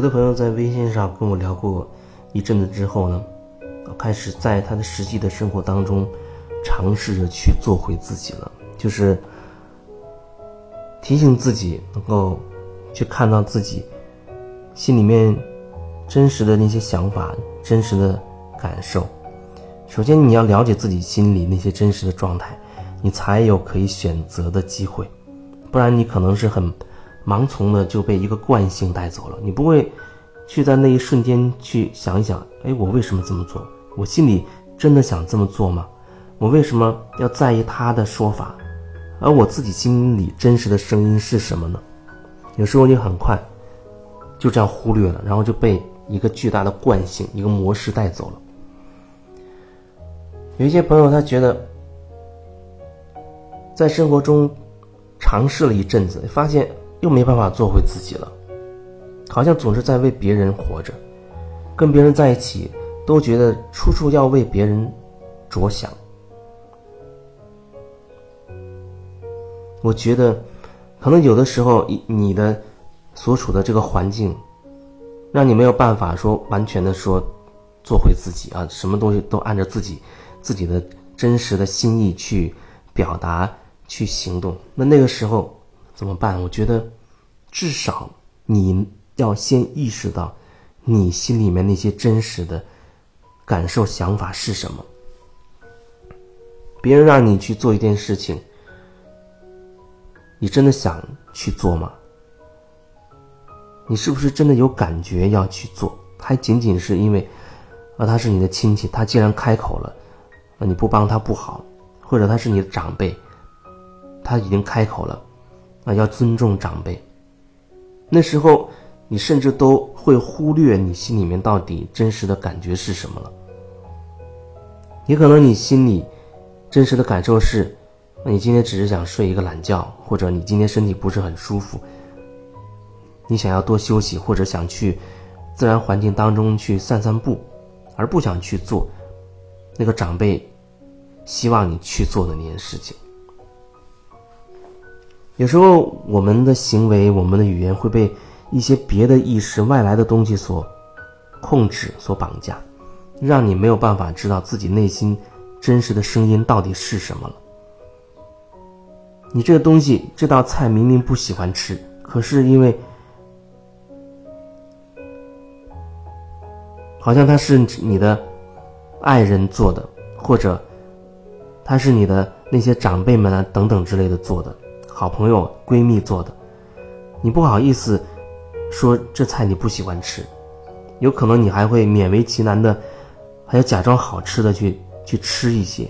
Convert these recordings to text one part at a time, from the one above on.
有的朋友在微信上跟我聊过一阵子之后呢，开始在他的实际的生活当中尝试着去做回自己了，就是提醒自己能够去看到自己心里面真实的那些想法、真实的感受。首先，你要了解自己心里那些真实的状态，你才有可以选择的机会，不然你可能是很。盲从的就被一个惯性带走了，你不会去在那一瞬间去想一想，哎，我为什么这么做？我心里真的想这么做吗？我为什么要在意他的说法？而我自己心里真实的声音是什么呢？有时候你很快就这样忽略了，然后就被一个巨大的惯性、一个模式带走了。有一些朋友他觉得，在生活中尝试了一阵子，发现。又没办法做回自己了，好像总是在为别人活着，跟别人在一起都觉得处处要为别人着想。我觉得，可能有的时候，你的所处的这个环境，让你没有办法说完全的说做回自己啊，什么东西都按照自己自己的真实的心意去表达、去行动。那那个时候。怎么办？我觉得，至少你要先意识到，你心里面那些真实的感受、想法是什么。别人让你去做一件事情，你真的想去做吗？你是不是真的有感觉要去做？还仅仅是因为，啊，他是你的亲戚，他既然开口了，那你不帮他不好，或者他是你的长辈，他已经开口了。啊，要尊重长辈。那时候，你甚至都会忽略你心里面到底真实的感觉是什么了。也可能你心里真实的感受是，你今天只是想睡一个懒觉，或者你今天身体不是很舒服，你想要多休息，或者想去自然环境当中去散散步，而不想去做那个长辈希望你去做的那件事情。有时候，我们的行为、我们的语言会被一些别的意识、外来的东西所控制、所绑架，让你没有办法知道自己内心真实的声音到底是什么了。你这个东西、这道菜明明不喜欢吃，可是因为好像它是你的爱人做的，或者他是你的那些长辈们啊等等之类的做的。好朋友、闺蜜做的，你不好意思说这菜你不喜欢吃，有可能你还会勉为其难的，还要假装好吃的去去吃一些。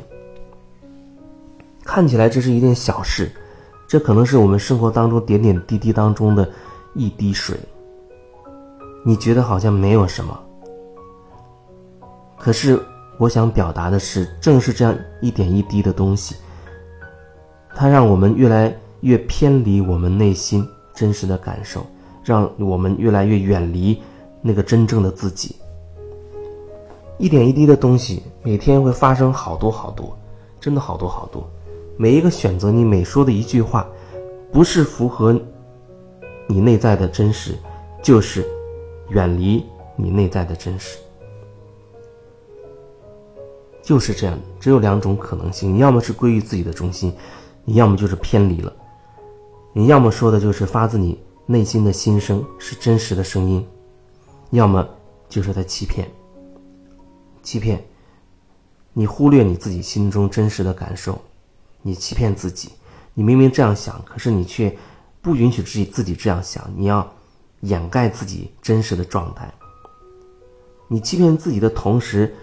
看起来这是一件小事，这可能是我们生活当中点点滴滴当中的一滴水。你觉得好像没有什么，可是我想表达的是，正是这样一点一滴的东西，它让我们越来。越偏离我们内心真实的感受，让我们越来越远离那个真正的自己。一点一滴的东西，每天会发生好多好多，真的好多好多。每一个选择，你每说的一句话，不是符合你内在的真实，就是远离你内在的真实。就是这样，只有两种可能性：你要么是归于自己的中心，你要么就是偏离了。你要么说的就是发自你内心的心声，是真实的声音；要么就是在欺骗。欺骗，你忽略你自己心中真实的感受，你欺骗自己。你明明这样想，可是你却不允许自己自己这样想，你要掩盖自己真实的状态。你欺骗自己的同时，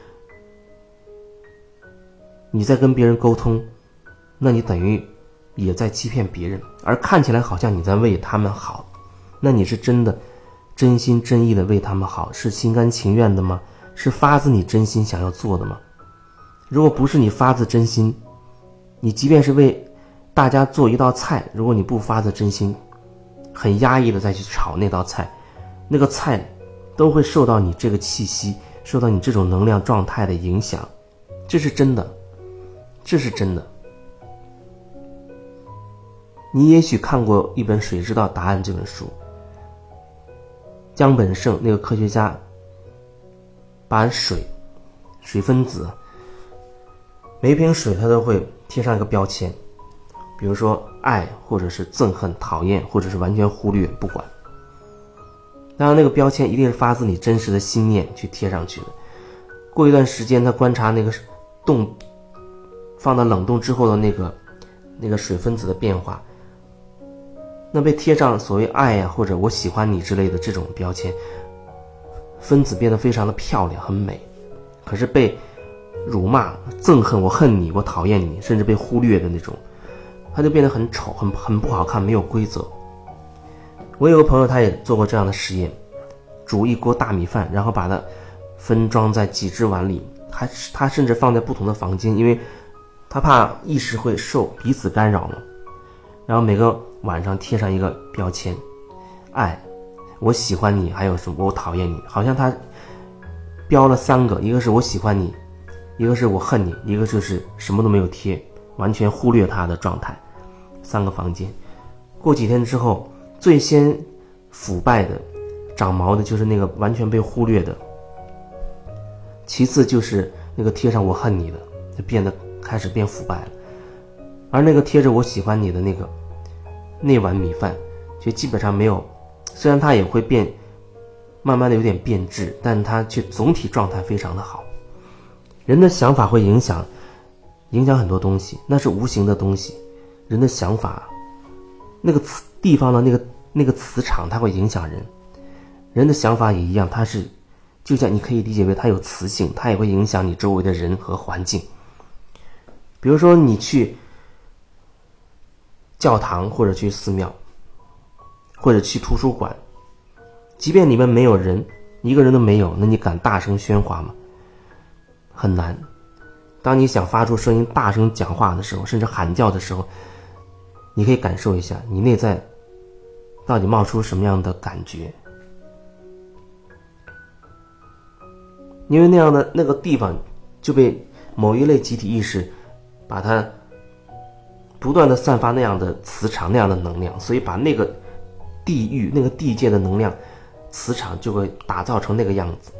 你在跟别人沟通，那你等于。也在欺骗别人，而看起来好像你在为他们好，那你是真的真心真意的为他们好，是心甘情愿的吗？是发自你真心想要做的吗？如果不是你发自真心，你即便是为大家做一道菜，如果你不发自真心，很压抑的再去炒那道菜，那个菜都会受到你这个气息，受到你这种能量状态的影响，这是真的，这是真的。你也许看过一本《谁知道答案》这本书，江本胜那个科学家，把水、水分子，每瓶水他都会贴上一个标签，比如说爱，或者是憎恨、讨厌，或者是完全忽略、不管。当然，那个标签一定是发自你真实的心念去贴上去的。过一段时间，他观察那个冻放到冷冻之后的那个那个水分子的变化。那被贴上所谓爱呀，或者我喜欢你之类的这种标签，分子变得非常的漂亮，很美。可是被辱骂、憎恨，我恨你，我讨厌你，甚至被忽略的那种，它就变得很丑，很很不好看，没有规则。我有个朋友，他也做过这样的实验，煮一锅大米饭，然后把它分装在几只碗里，还他甚至放在不同的房间，因为他怕意识会受彼此干扰了。然后每个晚上贴上一个标签，爱，我喜欢你，还有什么我讨厌你，好像他标了三个，一个是我喜欢你，一个是我恨你，一个就是什么都没有贴，完全忽略他的状态。三个房间，过几天之后，最先腐败的、长毛的，就是那个完全被忽略的；其次就是那个贴上我恨你的，就变得开始变腐败了。而那个贴着“我喜欢你”的那个那碗米饭，就基本上没有。虽然它也会变，慢慢的有点变质，但它却总体状态非常的好。人的想法会影响，影响很多东西，那是无形的东西。人的想法，那个磁地方的那个那个磁场，它会影响人。人的想法也一样，它是就像你可以理解为它有磁性，它也会影响你周围的人和环境。比如说你去。教堂或者去寺庙，或者去图书馆，即便里面没有人，一个人都没有，那你敢大声喧哗吗？很难。当你想发出声音、大声讲话的时候，甚至喊叫的时候，你可以感受一下你内在到底冒出什么样的感觉，因为那样的那个地方就被某一类集体意识把它。不断的散发那样的磁场，那样的能量，所以把那个地域、那个地界的能量磁场就会打造成那个样子。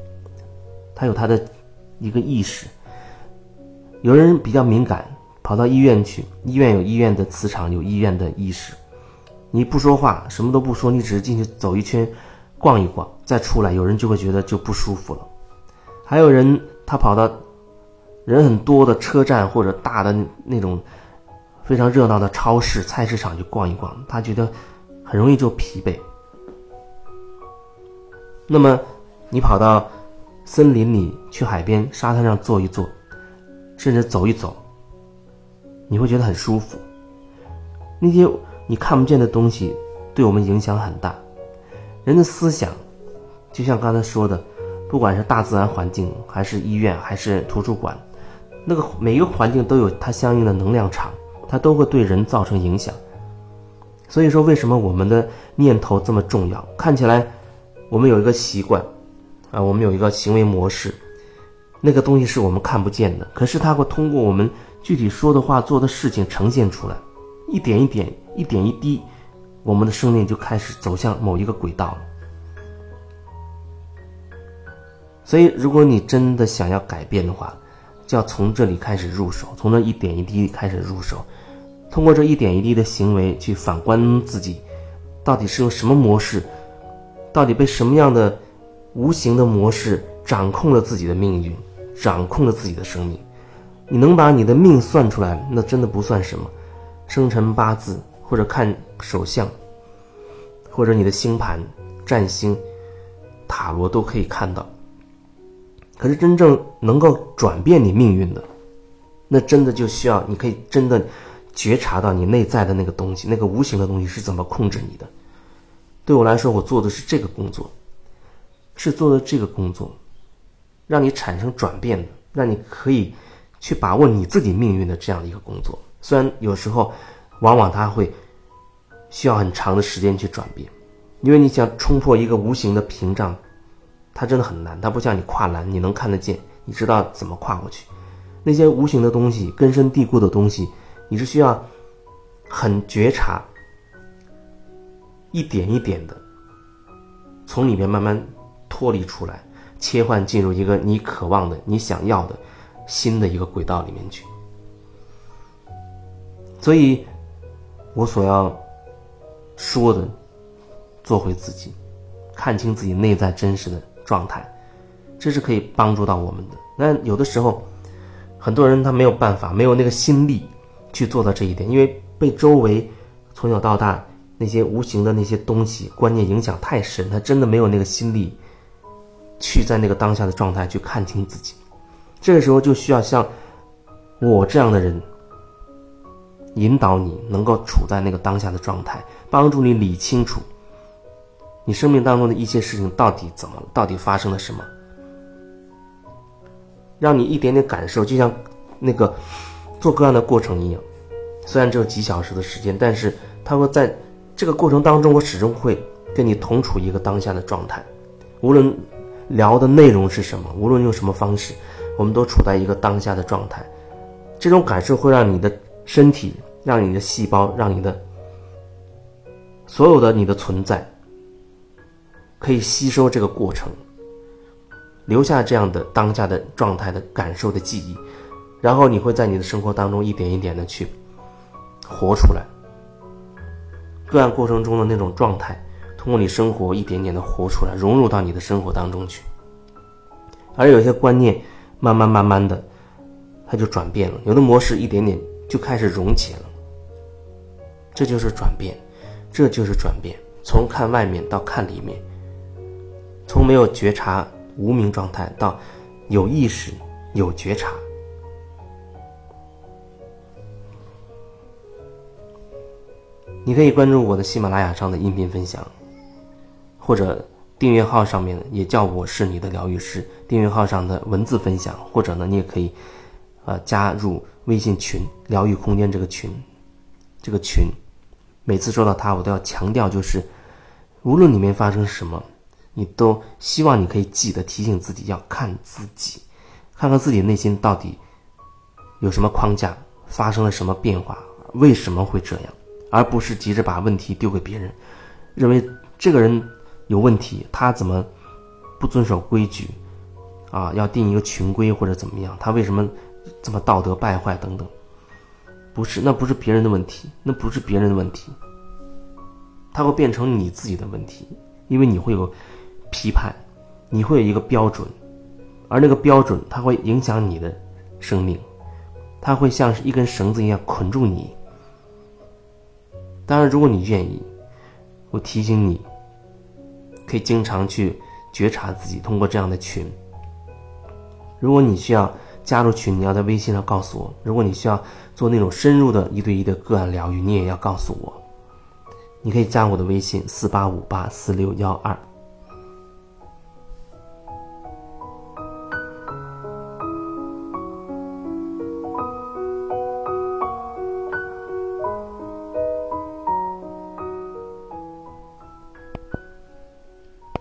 他有他的一个意识。有人比较敏感，跑到医院去，医院有医院的磁场，有医院的意识。你不说话，什么都不说，你只是进去走一圈，逛一逛，再出来，有人就会觉得就不舒服了。还有人他跑到人很多的车站或者大的那种。非常热闹的超市、菜市场去逛一逛，他觉得很容易就疲惫。那么，你跑到森林里去海边沙滩上坐一坐，甚至走一走，你会觉得很舒服。那些你看不见的东西对我们影响很大。人的思想，就像刚才说的，不管是大自然环境，还是医院，还是图书馆，那个每一个环境都有它相应的能量场。它都会对人造成影响，所以说为什么我们的念头这么重要？看起来我们有一个习惯，啊，我们有一个行为模式，那个东西是我们看不见的，可是它会通过我们具体说的话、做的事情呈现出来，一点一点、一点一滴，我们的生命就开始走向某一个轨道了。所以，如果你真的想要改变的话，就要从这里开始入手，从这一点一滴开始入手。通过这一点一滴的行为去反观自己，到底是用什么模式，到底被什么样的无形的模式掌控了自己的命运，掌控了自己的生命。你能把你的命算出来，那真的不算什么。生辰八字或者看手相，或者你的星盘、占星、塔罗都可以看到。可是真正能够转变你命运的，那真的就需要你可以真的。觉察到你内在的那个东西，那个无形的东西是怎么控制你的？对我来说，我做的是这个工作，是做的这个工作，让你产生转变的，让你可以去把握你自己命运的这样的一个工作。虽然有时候，往往它会需要很长的时间去转变，因为你想冲破一个无形的屏障，它真的很难。它不像你跨栏，你能看得见，你知道怎么跨过去。那些无形的东西，根深蒂固的东西。你是需要很觉察，一点一点的，从里面慢慢脱离出来，切换进入一个你渴望的、你想要的新的一个轨道里面去。所以，我所要说的，做回自己，看清自己内在真实的状态，这是可以帮助到我们的。那有的时候，很多人他没有办法，没有那个心力去做到这一点，因为被周围从小到大那些无形的那些东西观念影响太深，他真的没有那个心力去在那个当下的状态去看清自己。这个时候就需要像我这样的人。引导你能够处在那个当下的状态，帮助你理清楚你生命当中的一些事情到底怎么了，到底发生了什么，让你一点点感受，就像那个做个案的过程一样。虽然只有几小时的时间，但是他会在这个过程当中，我始终会跟你同处一个当下的状态。无论聊的内容是什么，无论用什么方式，我们都处在一个当下的状态。这种感受会让你的身体。让你的细胞，让你的所有的你的存在，可以吸收这个过程，留下这样的当下的状态的感受的记忆，然后你会在你的生活当中一点一点的去活出来。个案过程中的那种状态，通过你生活一点点的活出来，融入到你的生活当中去。而有些观念，慢慢慢慢的，它就转变了，有的模式一点点就开始溶解了。这就是转变，这就是转变。从看外面到看里面，从没有觉察无名状态到有意识有觉察。你可以关注我的喜马拉雅上的音频分享，或者订阅号上面也叫我是你的疗愈师。订阅号上的文字分享，或者呢，你也可以，呃，加入微信群“疗愈空间”这个群，这个群。每次说到他，我都要强调，就是无论里面发生什么，你都希望你可以记得提醒自己要看自己，看看自己内心到底有什么框架，发生了什么变化，为什么会这样，而不是急着把问题丢给别人，认为这个人有问题，他怎么不遵守规矩，啊，要定一个群规或者怎么样，他为什么这么道德败坏等等。不是，那不是别人的问题，那不是别人的问题，他会变成你自己的问题，因为你会有批判，你会有一个标准，而那个标准它会影响你的生命，它会像是一根绳子一样捆住你。当然，如果你愿意，我提醒你，可以经常去觉察自己，通过这样的群。如果你需要。加入群，你要在微信上告诉我。如果你需要做那种深入的一对一的个案疗愈，你也要告诉我。你可以加我的微信四八五八四六幺二。